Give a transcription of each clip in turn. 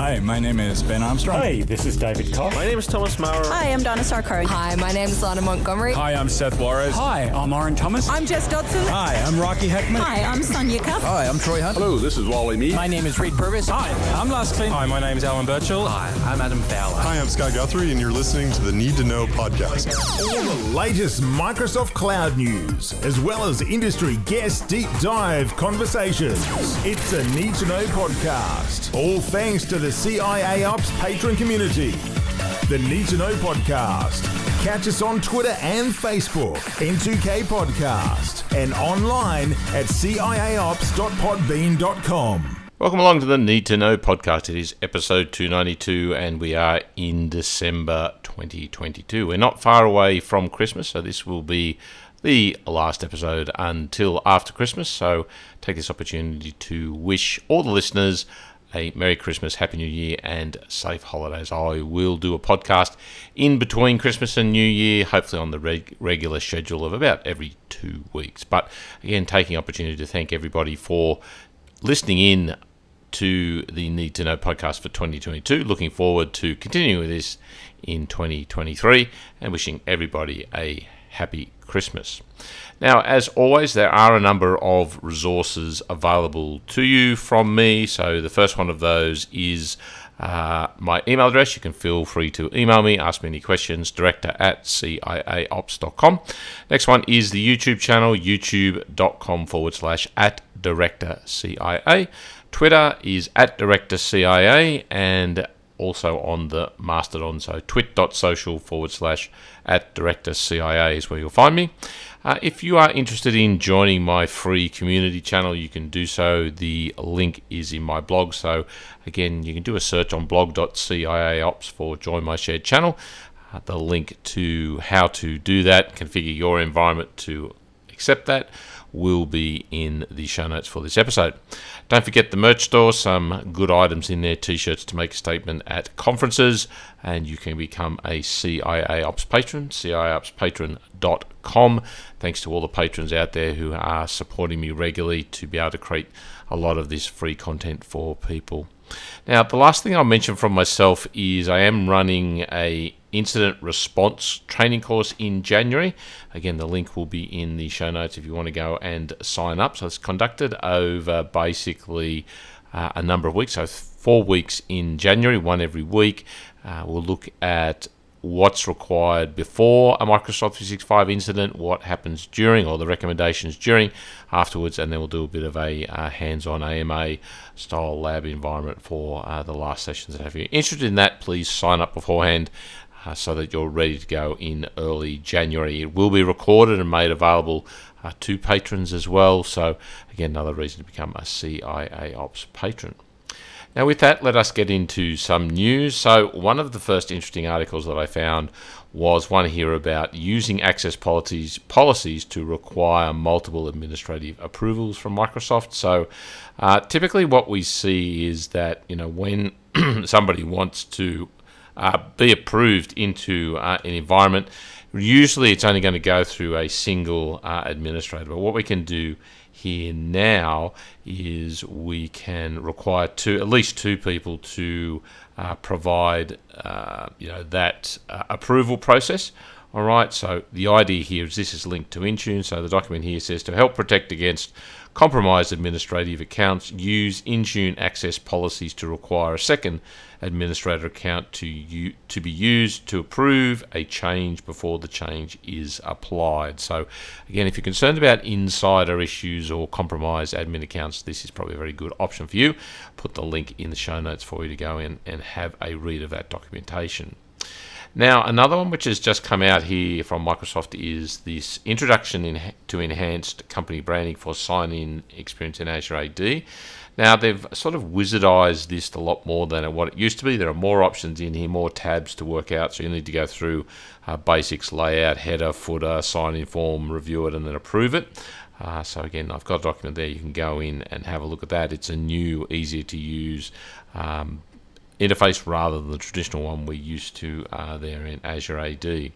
Hi, my name is Ben Armstrong. Hi, this is David Cox. My name is Thomas Maurer. Hi, I'm Donna Sarkar. Hi, my name is Lana Montgomery. Hi, I'm Seth Juarez. Hi, I'm Aaron Thomas. I'm Jess Dodson. Hi, I'm Rocky Heckman. Hi, I'm Sonia Cuff. Hi, I'm Troy Hunt. Hello, this is Wally Mead. My name is Reed Purvis. Hi, I'm Lars Klint. Hi, my name is Alan Birchall. Hi, I'm Adam Fowler. Hi, I'm Scott Guthrie, and you're listening to the Need to Know podcast. All the latest Microsoft Cloud news, as well as industry guest deep dive conversations. It's a Need to Know podcast. All thanks to the CIA Ops patron community. The Need to Know podcast. Catch us on Twitter and Facebook, N2K Podcast, and online at ciaops.podbean.com. Welcome along to the Need to Know podcast. It is episode 292 and we are in December 2022. We're not far away from Christmas, so this will be the last episode until after Christmas. So take this opportunity to wish all the listeners a Merry Christmas, Happy New Year, and safe holidays. I will do a podcast in between Christmas and New Year, hopefully on the reg- regular schedule of about every two weeks. But again, taking opportunity to thank everybody for listening in to the Need to Know podcast for 2022. Looking forward to continuing with this in 2023 and wishing everybody a happy Christmas. Now, as always, there are a number of resources available to you from me. So, the first one of those is uh, my email address. You can feel free to email me, ask me any questions, director at ciaops.com. Next one is the YouTube channel, youtube.com forward slash at director CIA. Twitter is at director CIA and also on the Mastodon. So twit.social forward slash at director CIA is where you'll find me. Uh, if you are interested in joining my free community channel, you can do so. The link is in my blog. So, again, you can do a search on blog.ciaops for Join My Shared Channel. Uh, the link to how to do that, configure your environment to accept that, will be in the show notes for this episode. Don't forget the merch store, some good items in there, t shirts to make a statement at conferences, and you can become a CIA Ops patron, ciaopspatron.com. Thanks to all the patrons out there who are supporting me regularly to be able to create a lot of this free content for people. Now, the last thing I'll mention from myself is I am running a incident response training course in January. Again, the link will be in the show notes if you want to go and sign up. So it's conducted over basically uh, a number of weeks, so four weeks in January, one every week. Uh, we'll look at what's required before a Microsoft 365 incident, what happens during, or the recommendations during, afterwards, and then we'll do a bit of a uh, hands-on AMA style lab environment for uh, the last sessions. If you're interested in that, please sign up beforehand. Uh, so that you're ready to go in early January. It will be recorded and made available uh, to patrons as well. So, again, another reason to become a CIA Ops patron. Now, with that, let us get into some news. So, one of the first interesting articles that I found was one here about using access policies policies to require multiple administrative approvals from Microsoft. So, uh, typically, what we see is that you know when somebody wants to uh, be approved into uh, an environment. Usually, it's only going to go through a single uh, administrator. But what we can do here now is we can require two, at least two people to uh, provide, uh, you know, that uh, approval process. All right. So the idea here is this is linked to Intune. So the document here says to help protect against compromised administrative accounts, use Intune access policies to require a second administrator account to u- to be used to approve a change before the change is applied. So, again, if you're concerned about insider issues or compromised admin accounts, this is probably a very good option for you. Put the link in the show notes for you to go in and have a read of that documentation. Now, another one which has just come out here from Microsoft is this introduction in, to enhanced company branding for sign in experience in Azure AD. Now, they've sort of wizardized this a lot more than what it used to be. There are more options in here, more tabs to work out. So you need to go through uh, basics, layout, header, footer, sign in form, review it, and then approve it. Uh, so again, I've got a document there. You can go in and have a look at that. It's a new, easier to use um, interface rather than the traditional one we used to uh, there in Azure AD.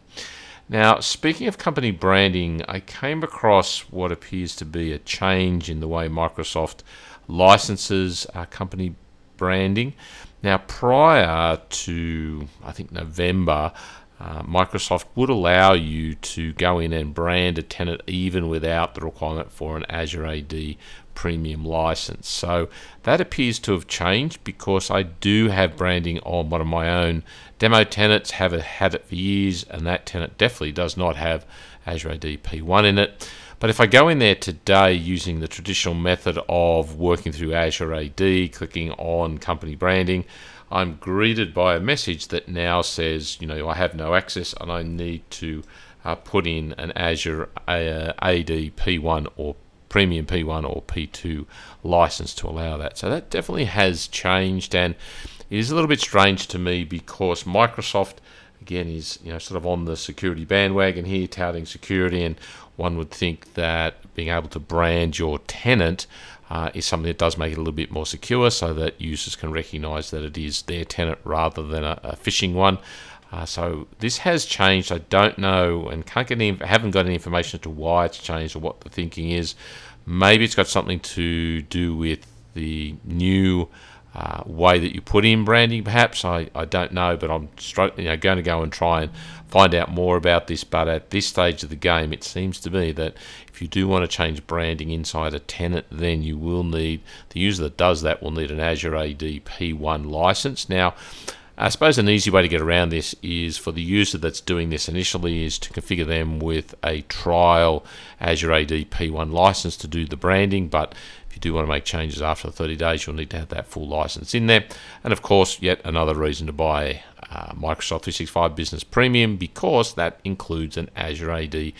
Now, speaking of company branding, I came across what appears to be a change in the way Microsoft licenses uh, company branding. Now, prior to I think November, uh, Microsoft would allow you to go in and brand a tenant even without the requirement for an Azure AD premium license. So that appears to have changed because I do have branding on one of my own demo tenants, have had it for years, and that tenant definitely does not have Azure AD P1 in it. But if I go in there today using the traditional method of working through Azure AD, clicking on company branding, I'm greeted by a message that now says, you know, I have no access and I need to uh, put in an Azure uh, AD P1 or Premium P1 or P2 license to allow that. So that definitely has changed, and it is a little bit strange to me because Microsoft again is you know sort of on the security bandwagon here, touting security, and one would think that being able to brand your tenant uh, is something that does make it a little bit more secure, so that users can recognise that it is their tenant rather than a, a phishing one. Uh, so this has changed. I don't know and can't get any, haven't got any information as to why it's changed or what the thinking is. Maybe it's got something to do with the new uh, way that you put in branding. Perhaps I, I don't know, but I'm you know, going to go and try and find out more about this. But at this stage of the game, it seems to me that if you do want to change branding inside a tenant, then you will need the user that does that will need an Azure AD P1 license. Now. I suppose an easy way to get around this is for the user that's doing this initially is to configure them with a trial Azure AD P1 license to do the branding. But if you do want to make changes after 30 days, you'll need to have that full license in there. And of course, yet another reason to buy uh, Microsoft 365 Business Premium because that includes an Azure AD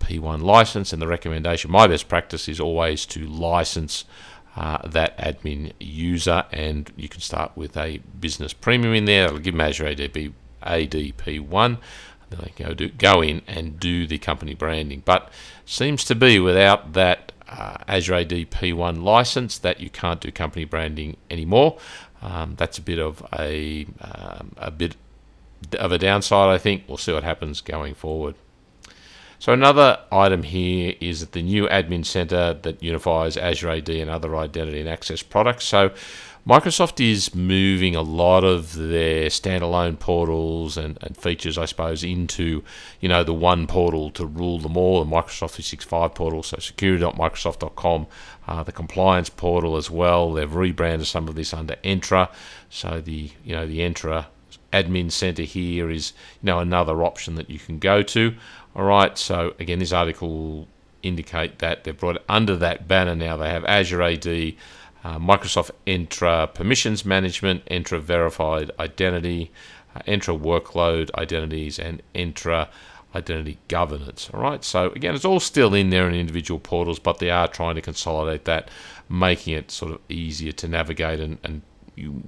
P1 license. And the recommendation, my best practice, is always to license uh, that admin user, and you can start with a business premium in there. It'll give them Azure ADP, ADP1. Then they can go, do, go in and do the company branding. But seems to be without that uh, Azure AD P1 license that you can't do company branding anymore. Um, that's a bit of a um, a bit of a downside. I think we'll see what happens going forward. So another item here is the new admin center that unifies Azure AD and other identity and access products. So Microsoft is moving a lot of their standalone portals and, and, features, I suppose, into you know the one portal to rule them all. The Microsoft 365 portal, so security.microsoft.com, uh, the compliance portal as well. They've rebranded some of this under Entra, so the you know the Entra admin center here is you know another option that you can go to. All right, so again, this article indicate that they've brought under that banner now. They have Azure AD, uh, Microsoft Entra Permissions Management, Entra Verified Identity, uh, Entra Workload Identities, and Entra Identity Governance. All right, so again, it's all still in there in individual portals, but they are trying to consolidate that, making it sort of easier to navigate and, and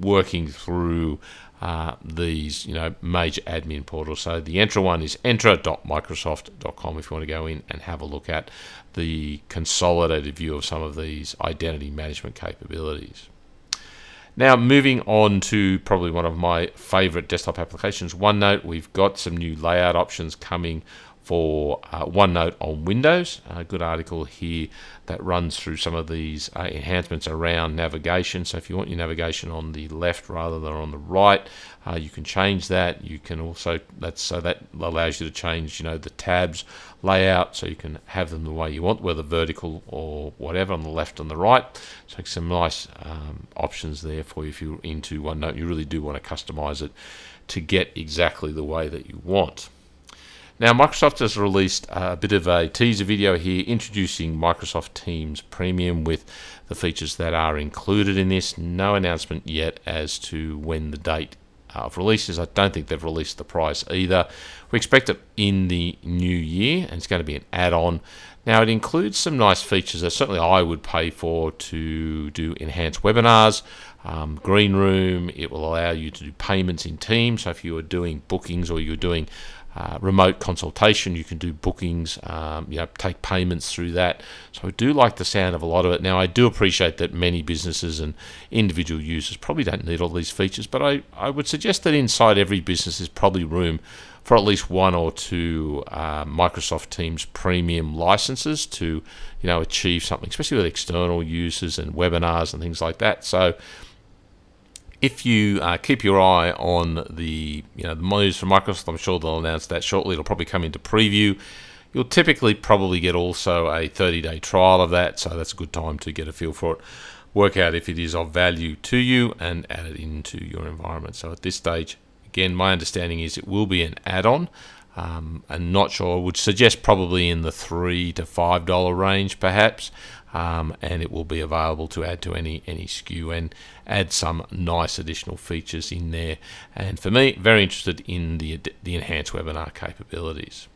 working through uh, these you know major admin portals. So the Entra one is entra.microsoft.com if you want to go in and have a look at the consolidated view of some of these identity management capabilities. Now, moving on to probably one of my favorite desktop applications, OneNote. We've got some new layout options coming for uh, OneNote on Windows. A good article here that runs through some of these uh, enhancements around navigation. So if you want your navigation on the left rather than on the right, uh, you can change that. You can also that's so that allows you to change you know the tabs layout so you can have them the way you want, whether vertical or whatever on the left and the right. So some nice um, options there for you if you're into OneNote. You really do want to customize it to get exactly the way that you want. Now, Microsoft has released a bit of a teaser video here introducing Microsoft Teams Premium with the features that are included in this. No announcement yet as to when the date of release is. I don't think they've released the price either. We expect it in the new year, and it's going to be an add on. Now, it includes some nice features that certainly I would pay for to do enhanced webinars. Um, Green Room, it will allow you to do payments in Teams. So, if you are doing bookings or you're doing uh, remote consultation. You can do bookings, um, you know, take payments through that. So I do like the sound of a lot of it. Now I do appreciate that many businesses and individual users probably don't need all these features, but I, I would suggest that inside every business is probably room for at least one or two uh, Microsoft Teams premium licenses to you know achieve something, especially with external users and webinars and things like that. So if you uh, keep your eye on the you know the news from Microsoft, I'm sure they'll announce that shortly. It'll probably come into preview. You'll typically probably get also a 30-day trial of that, so that's a good time to get a feel for it. Work out if it is of value to you and add it into your environment. So at this stage, again, my understanding is it will be an add-on. Um, I'm not sure. I would suggest probably in the three to five dollar range, perhaps um, and it will be available to add to any any SKU and add some nice additional features in there. And for me, very interested in the the enhanced webinar capabilities.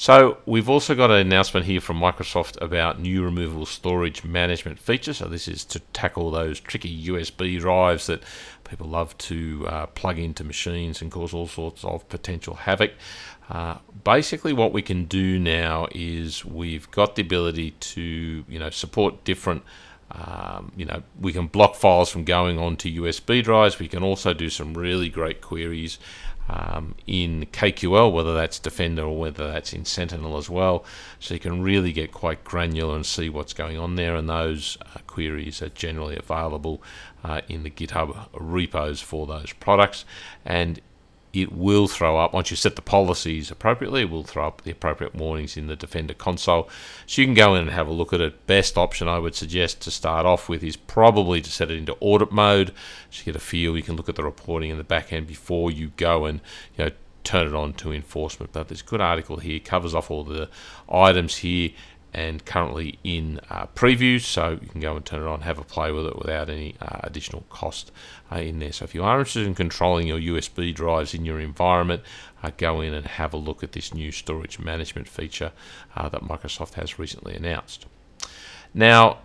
So we've also got an announcement here from Microsoft about new removable storage management features. So this is to tackle those tricky USB drives that people love to uh, plug into machines and cause all sorts of potential havoc. Uh, basically, what we can do now is we've got the ability to, you know, support different. Um, you know, we can block files from going onto USB drives. We can also do some really great queries um, in KQL, whether that's Defender or whether that's in Sentinel as well. So you can really get quite granular and see what's going on there. And those uh, queries are generally available uh, in the GitHub repos for those products. And it will throw up, once you set the policies appropriately, it will throw up the appropriate warnings in the Defender console. So you can go in and have a look at it. Best option I would suggest to start off with is probably to set it into audit mode. So you get a feel, you can look at the reporting in the back end before you go and you know turn it on to enforcement. But a good article here, covers off all the items here and currently in uh, previews, so you can go and turn it on, have a play with it without any uh, additional cost uh, in there. So if you are interested in controlling your USB drives in your environment, uh, go in and have a look at this new storage management feature uh, that Microsoft has recently announced. Now,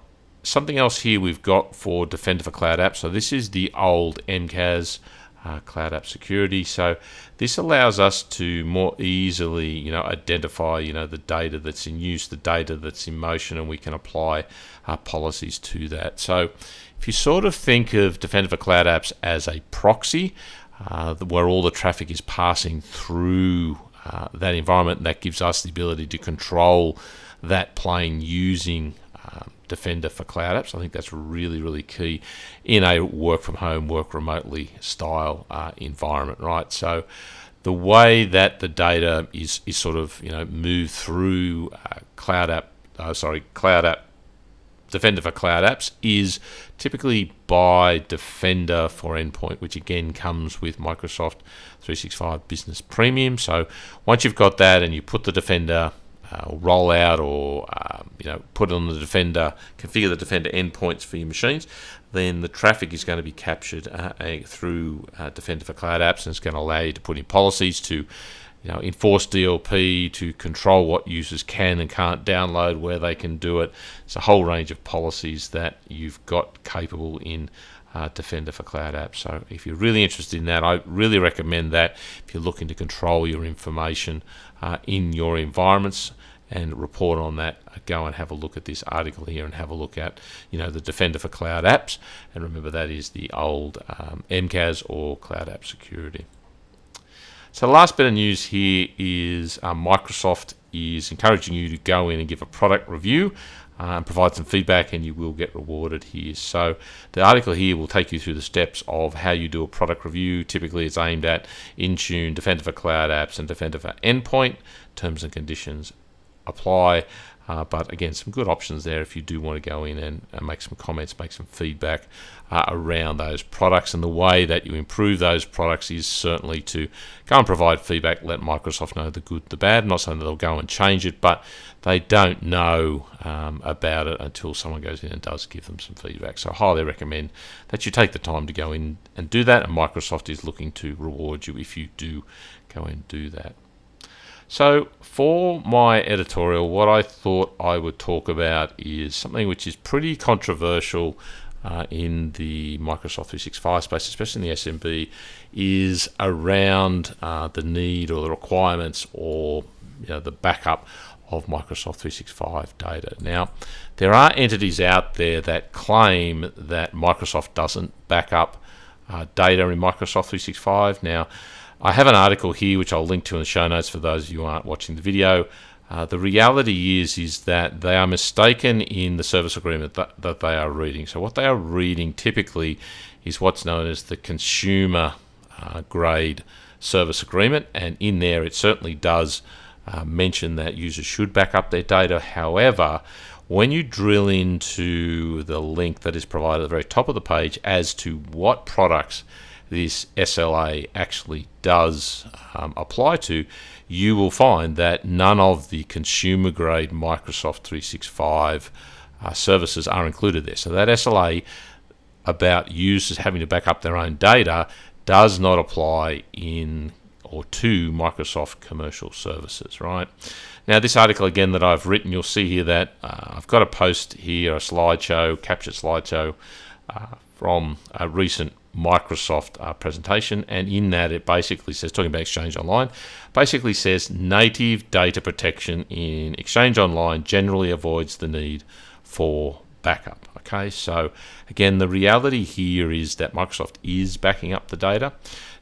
something else here we've got for Defender for Cloud Apps. So this is the old MCAS uh, Cloud App Security. So this allows us to more easily, you know, identify, you know, the data that's in use, the data that's in motion, and we can apply our policies to that. So if you sort of think of Defender for Cloud Apps as a proxy, uh, where all the traffic is passing through uh, that environment, that gives us the ability to control that plane using um, Defender for cloud apps. I think that's really, really key in a work from home, work remotely style uh, environment, right? So the way that the data is, is sort of you know moved through uh, cloud app, uh, sorry, cloud app Defender for cloud apps is typically by Defender for endpoint, which again comes with Microsoft 365 Business Premium. So once you've got that and you put the Defender uh, roll out or um, you know put on the defender, configure the defender endpoints for your machines, then the traffic is going to be captured uh, through uh, Defender for Cloud Apps, and it's going to allow you to put in policies to you know, enforce DLP to control what users can and can't download, where they can do it. It's a whole range of policies that you've got capable in uh, Defender for Cloud Apps. So if you're really interested in that, I really recommend that. If you're looking to control your information uh, in your environments, and report on that, uh, go and have a look at this article here and have a look at, you know, the Defender for Cloud Apps. And remember that is the old um, MCAS or Cloud App Security. So the last bit of news here is uh, Microsoft is encouraging you to go in and give a product review uh, and provide some feedback, and you will get rewarded here. So, the article here will take you through the steps of how you do a product review. Typically, it's aimed at Intune, Defender for Cloud Apps, and Defender for Endpoint. Terms and conditions apply. Uh, but again, some good options there if you do want to go in and, and make some comments, make some feedback uh, around those products. And the way that you improve those products is certainly to go and provide feedback, let Microsoft know the good, the bad. Not saying that they'll go and change it, but they don't know um, about it until someone goes in and does give them some feedback. So I highly recommend that you take the time to go in and do that. And Microsoft is looking to reward you if you do go and do that. So, for my editorial, what I thought I would talk about is something which is pretty controversial uh, in the Microsoft 365 space, especially in the SMB, is around uh, the need or the requirements or you know, the backup of Microsoft 365 data. Now, there are entities out there that claim that Microsoft doesn't back up uh, data in Microsoft 365. Now, I have an article here which I'll link to in the show notes for those of you who aren't watching the video. Uh, the reality is is that they are mistaken in the service agreement that, that they are reading. So what they are reading typically is what's known as the consumer uh, grade service agreement, and in there it certainly does uh, mention that users should back up their data. However, when you drill into the link that is provided at the very top of the page as to what products this SLA actually does um, apply to, you will find that none of the consumer grade Microsoft 365 uh, services are included there. So that SLA about users having to back up their own data does not apply in or to Microsoft commercial services, right? Now, this article again that I've written, you'll see here that uh, I've got a post here, a slideshow, captured slideshow uh, from a recent Microsoft uh, presentation, and in that it basically says, talking about Exchange Online, basically says native data protection in Exchange Online generally avoids the need for backup. Okay, so again, the reality here is that Microsoft is backing up the data.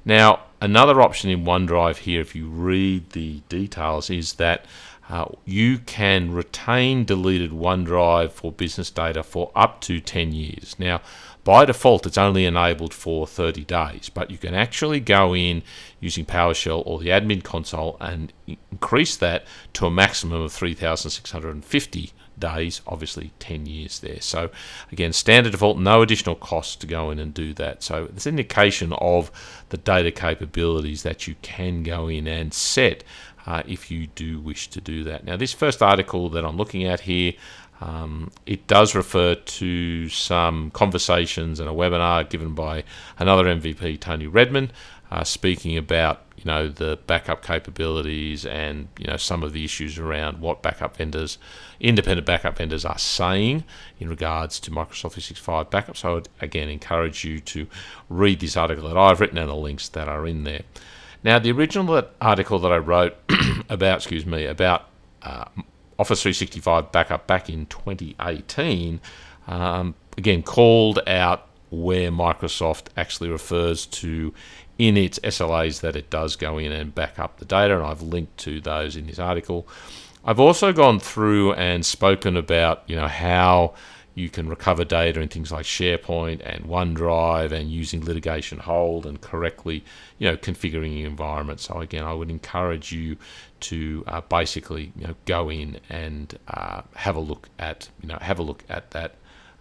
Now, another option in OneDrive here, if you read the details, is that uh, you can retain deleted OneDrive for business data for up to 10 years. Now, by default, it's only enabled for 30 days, but you can actually go in using PowerShell or the admin console and increase that to a maximum of 3,650 days, obviously 10 years there. So, again, standard default, no additional cost to go in and do that. So, it's an indication of the data capabilities that you can go in and set uh, if you do wish to do that. Now, this first article that I'm looking at here um, it does refer to some conversations and a webinar given by another MVP, Tony Redmond, uh, speaking about you know the backup capabilities and you know some of the issues around what backup vendors, independent backup vendors, are saying in regards to Microsoft 365 backup. So I would again encourage you to read this article that I've written and the links that are in there. Now, the original article that I wrote about, excuse me, about uh, Office 365 backup back in 2018, um, again, called out where Microsoft actually refers to in its SLAs that it does go in and back up the data, and I've linked to those in this article. I've also gone through and spoken about, you know, how you can recover data in things like SharePoint and OneDrive and using litigation hold and correctly, you know, configuring your environment. So again, I would encourage you to uh, basically, you know, go in and uh, have a look at, you know, have a look at that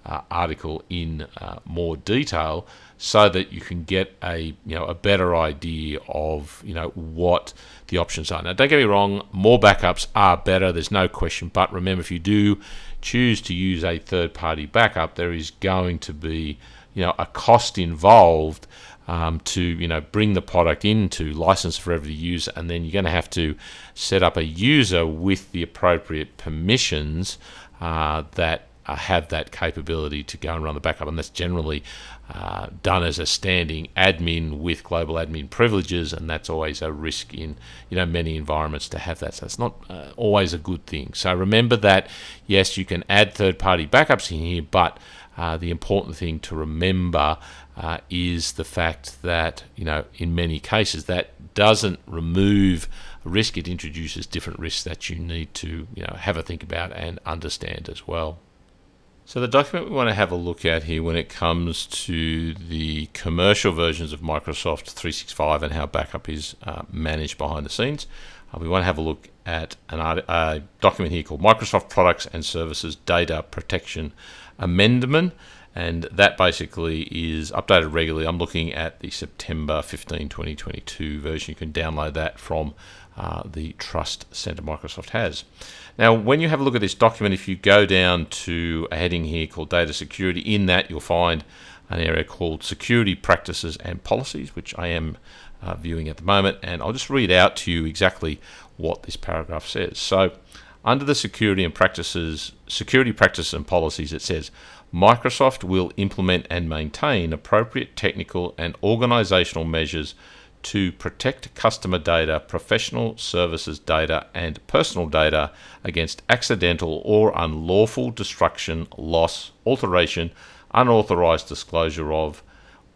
uh, article in uh, more detail so that you can get a you know a better idea of you know what the options are. Now, don't get me wrong, more backups are better. There's no question. But remember, if you do choose to use a third-party backup, there is going to be you know a cost involved um, to you know bring the product into license for every user, and then you're going to have to set up a user with the appropriate permissions uh, that uh, have that capability to go and run the backup, and that's generally uh, done as a standing admin with global admin privileges, and that's always a risk in you know many environments to have that. So it's not uh, always a good thing. So remember that yes, you can add third-party backups in here, but uh, the important thing to remember uh, is the fact that you know in many cases that doesn't remove risk; it introduces different risks that you need to you know have a think about and understand as well. So the document we want to have a look at here when it comes to the commercial versions of Microsoft 365 and how backup is uh, managed behind the scenes, uh, we want to have a look at an a document here called Microsoft Products and Services Data Protection Amendment. And that basically is updated regularly. I'm looking at the September 15, 2022 version. You can download that from uh, the Trust Center Microsoft has. Now, when you have a look at this document, if you go down to a heading here called Data Security, in that you'll find an area called Security Practices and Policies, which I am uh, viewing at the moment. And I'll just read out to you exactly what this paragraph says. So, under the security and practices, security practices and policies, it says Microsoft will implement and maintain appropriate technical and organizational measures to protect customer data, professional services data, and personal data against accidental or unlawful destruction, loss, alteration, unauthorized disclosure of,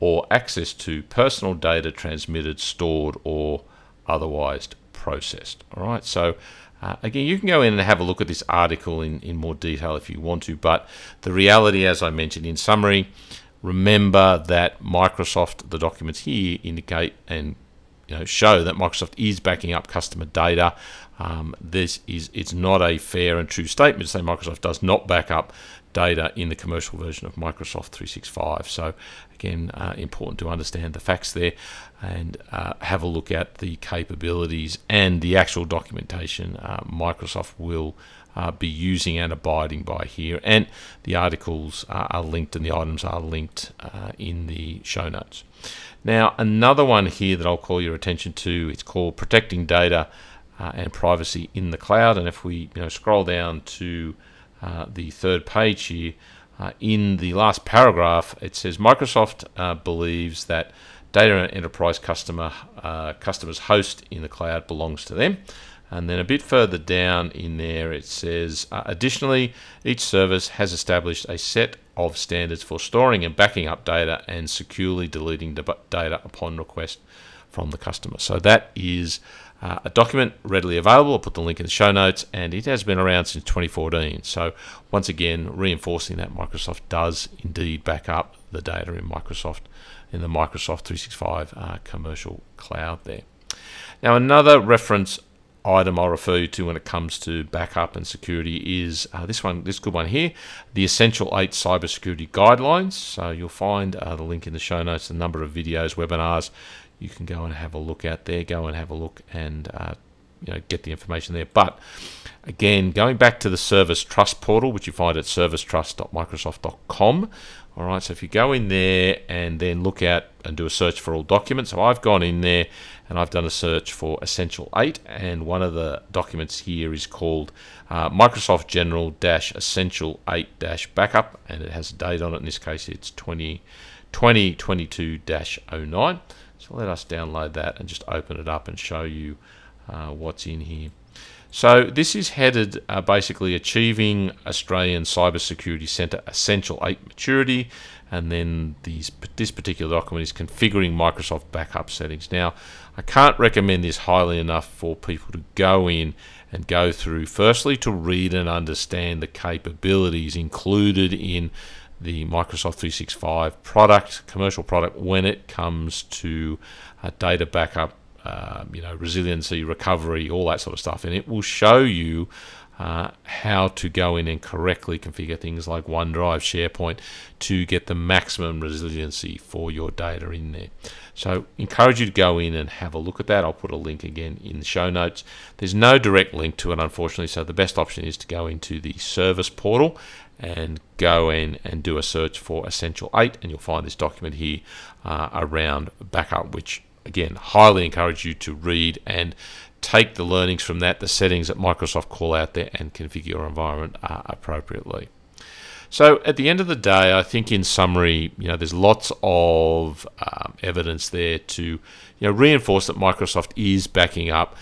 or access to personal data transmitted, stored, or otherwise processed. All right, so Uh, again, you can go in and have a look at this article in, in more detail if you want to, but the reality, as I mentioned in summary, remember that Microsoft, the documents here indicate and you know, show that Microsoft is backing up customer data. Um, this is it's not a fair and true statement to say Microsoft does not back up data in the commercial version of Microsoft 365. So again, uh, important to understand the facts there and uh, have a look at the capabilities and the actual documentation uh, Microsoft will uh, be using and abiding by here. And the articles are linked and the items are linked uh, in the show notes. Now, another one here that I'll call your attention to, it's called Protecting Data uh, and Privacy in the Cloud. And if we you know, scroll down to uh, the third page here, uh, in the last paragraph, it says Microsoft uh, believes that data enterprise customer uh, customers host in the cloud belongs to them. And then a bit further down in there, it says, uh, additionally, each service has established a set of standards for storing and backing up data and securely deleting data upon request from the customer. So that is uh, a document readily available. I'll put the link in the show notes, and it has been around since 2014. So once again, reinforcing that Microsoft does indeed back up the data in Microsoft in the Microsoft 365 uh, commercial cloud there. Now another reference item I'll refer you to when it comes to backup and security is uh, this one, this good one here, the Essential 8 Cybersecurity Guidelines. So you'll find uh, the link in the show notes, a number of videos, webinars you can go and have a look out there. Go and have a look and uh, you know get the information there. But again, going back to the Service Trust portal, which you find at servicetrust.microsoft.com. All right, so if you go in there and then look at and do a search for all documents, so I've gone in there and I've done a search for Essential 8, and one of the documents here is called uh, Microsoft General Essential 8 Backup, and it has a date on it. In this case, it's 20, 2022 09. So let us download that and just open it up and show you uh, what's in here. So this is headed uh, basically achieving Australian Cybersecurity Centre Essential 8 maturity and then these, this particular document is configuring Microsoft backup settings. Now I can't recommend this highly enough for people to go in and go through firstly to read and understand the capabilities included in the Microsoft 365 product, commercial product, when it comes to uh, data backup um, you know, resiliency, recovery, all that sort of stuff. And it will show you uh, how to go in and correctly configure things like OneDrive, SharePoint to get the maximum resiliency for your data in there. So, encourage you to go in and have a look at that. I'll put a link again in the show notes. There's no direct link to it, unfortunately, so the best option is to go into the service portal and go in and do a search for Essential 8, and you'll find this document here uh, around backup, which again, highly encourage you to read and take the learnings from that, the settings that Microsoft call out there, and configure your environment uh, appropriately. So at the end of the day, I think in summary, you know, there's lots of um, evidence there to, you know, reinforce that Microsoft is backing up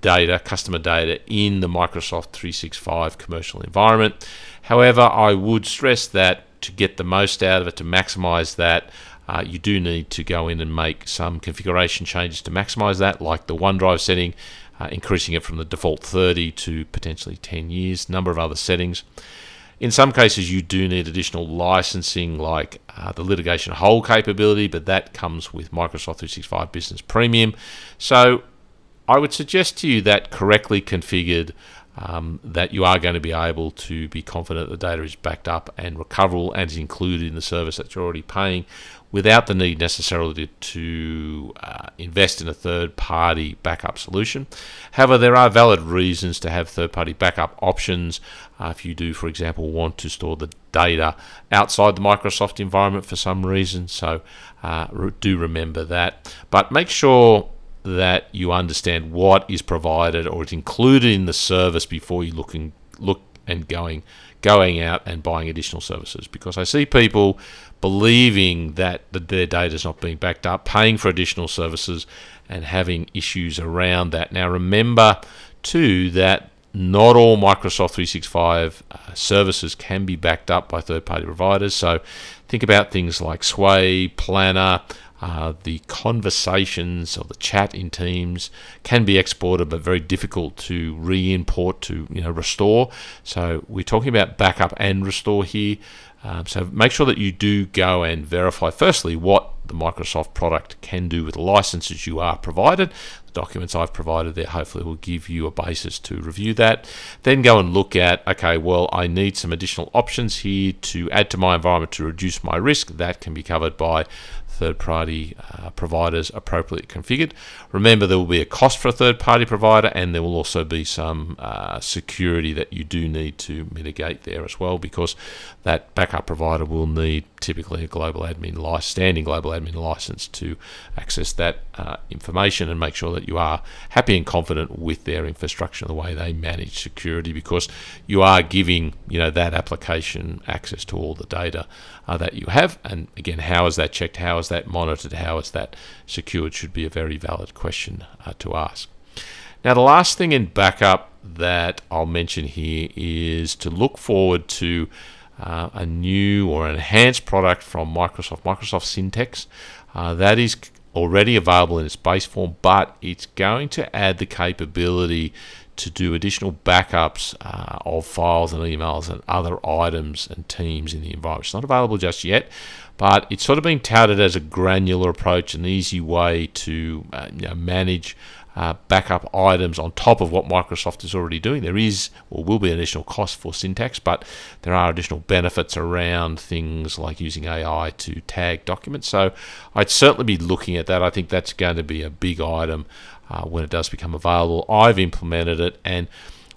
data, customer data in the Microsoft 365 commercial environment. However, I would stress that to get the most out of it, to maximize that, uh, you do need to go in and make some configuration changes to maximize that, like the OneDrive setting, uh, increasing it from the default 30 to potentially 10 years, number of other settings. In some cases, you do need additional licensing, like uh, the litigation hold capability, but that comes with Microsoft 365 Business Premium. So, I would suggest to you that correctly configured, um, that you are going to be able to be confident the data is backed up and recoverable and is included in the service that you're already paying without the need necessarily to uh, invest in a third party backup solution. However, there are valid reasons to have third party backup options uh, if you do, for example, want to store the data outside the Microsoft environment for some reason. So, uh, do remember that. But make sure that you understand what is provided or is included in the service before you look and look and going going out and buying additional services because I see people believing that their data is not being backed up, paying for additional services, and having issues around that. Now, remember too that not all Microsoft 365 uh, services can be backed up by third party providers. So, think about things like Sway, Planner, uh, the conversations or the chat in Teams can be exported, but very difficult to re-import to you know restore. So we're talking about backup and restore here. Um, so make sure that you do go and verify firstly what the Microsoft product can do with the licenses you are provided. The documents I've provided there hopefully will give you a basis to review that. Then go and look at okay, well, I need some additional options here to add to my environment to reduce my risk. That can be covered by third party uh, providers appropriately configured. Remember, there will be a cost for a third party provider, and there will also be some uh, security that you do need to mitigate there as well, because that backup provider will need typically a global admin license, standing global admin license to access that uh, information and make sure that you are happy and confident with their infrastructure, and the way they manage security, because you are giving you know that application access to all the data uh, that you have. And again, how is that checked? How is that monitored? How is that secured? Should be a very valid question uh, to ask. Now, the last thing in backup that I'll mention here is to look forward to uh, a new or enhanced product from Microsoft, Microsoft Syntex. Uh, that is already available in its base form, but it's going to add the capability to do additional backups uh, of files and emails and other items and teams in the environment. It's not available just yet, but it's sort of been touted as a granular approach, an easy way to uh, you know, manage uh, backup items on top of what Microsoft is already doing. There is or will be additional cost for Syntex, but there are additional benefits around things like using AI to tag documents. So I'd certainly be looking at that. I think that's going to be a big item uh, when it does become available. I've implemented it and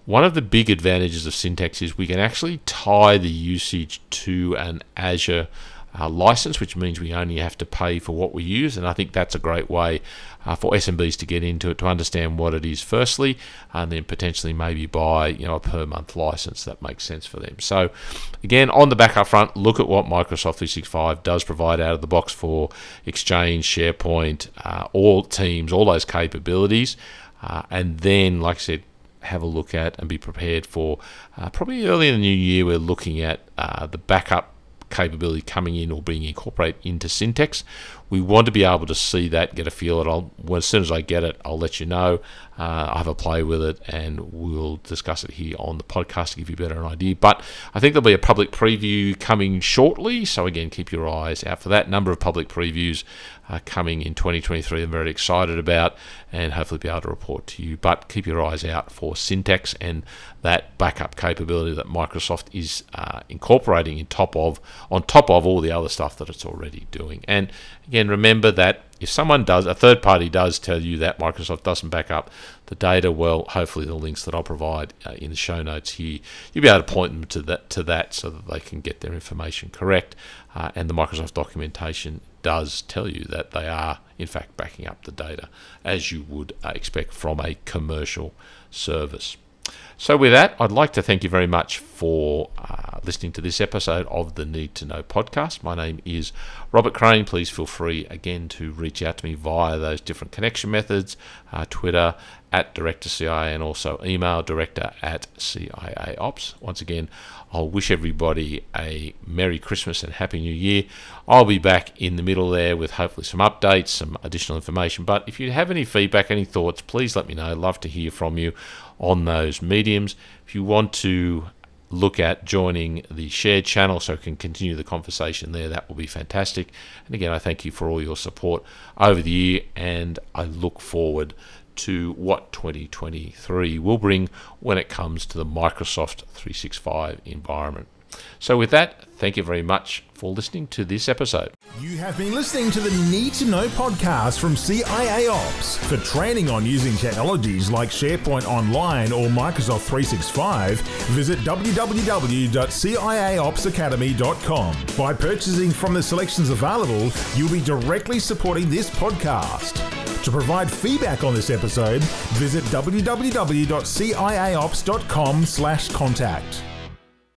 one of the big advantages of Syntex is we can actually tie the usage to an Azure uh, license, which means we only have to pay for what we use. And I think that's a great way uh, for SMBs to get into it, to understand what it is firstly, and then potentially maybe buy you know a per month license that makes sense for them. So again, on the backup front, look at what Microsoft 365 does provide out of the box for Exchange, SharePoint, uh, all Teams, all those capabilities, uh, and then, like I said, have a look at and be prepared for. Uh, probably early in the new year, we're looking at uh, the backup capability coming in or being incorporated into Syntex. We want to be able to see that, get a feel of it. well, as soon as I get it, I'll let you know. Uh, I have a play with it, and we'll discuss it here on the podcast to give you better idea. But I think there'll be a public preview coming shortly. So again, keep your eyes out for that. Number of public previews uh, coming in 2023. I'm very excited about, and hopefully be able to report to you. But keep your eyes out for Syntex and that backup capability that Microsoft is uh, incorporating in top of on top of all the other stuff that it's already doing. And again, remember that if someone does, a third party does tell you that Microsoft doesn't back up the data, well, hopefully the links that I'll provide uh, in the show notes here, you'll be able to point them to that to that so that they can get their information correct. Uh, and the Microsoft documentation does tell you that they are, in fact, backing up the data as you would uh, expect from a commercial service. So, with that, I'd like to thank you very much for uh, listening to this episode of the Need to Know podcast. My name is Robert Crane. Please feel free again to reach out to me via those different connection methods uh, Twitter at Director CIA and also email director at CIA Ops. Once again, I'll wish everybody a Merry Christmas and Happy New Year. I'll be back in the middle there with hopefully some updates, some additional information. But if you have any feedback, any thoughts, please let me know. I'd love to hear from you on those mediums. If you want to look at joining the shared channel so can continue the conversation there, that will be fantastic. And again, I thank you for all your support over the year, and I look forward to what 2023 will bring when it comes to the Microsoft 365 environment. So, with that, thank you very much for listening to this episode. You have been listening to the Need to Know podcast from CIA Ops. For training on using technologies like SharePoint Online or Microsoft 365, visit www.ciaopsacademy.com. By purchasing from the selections available, you'll be directly supporting this podcast. To provide feedback on this episode, visit www.ciaops.com/contact.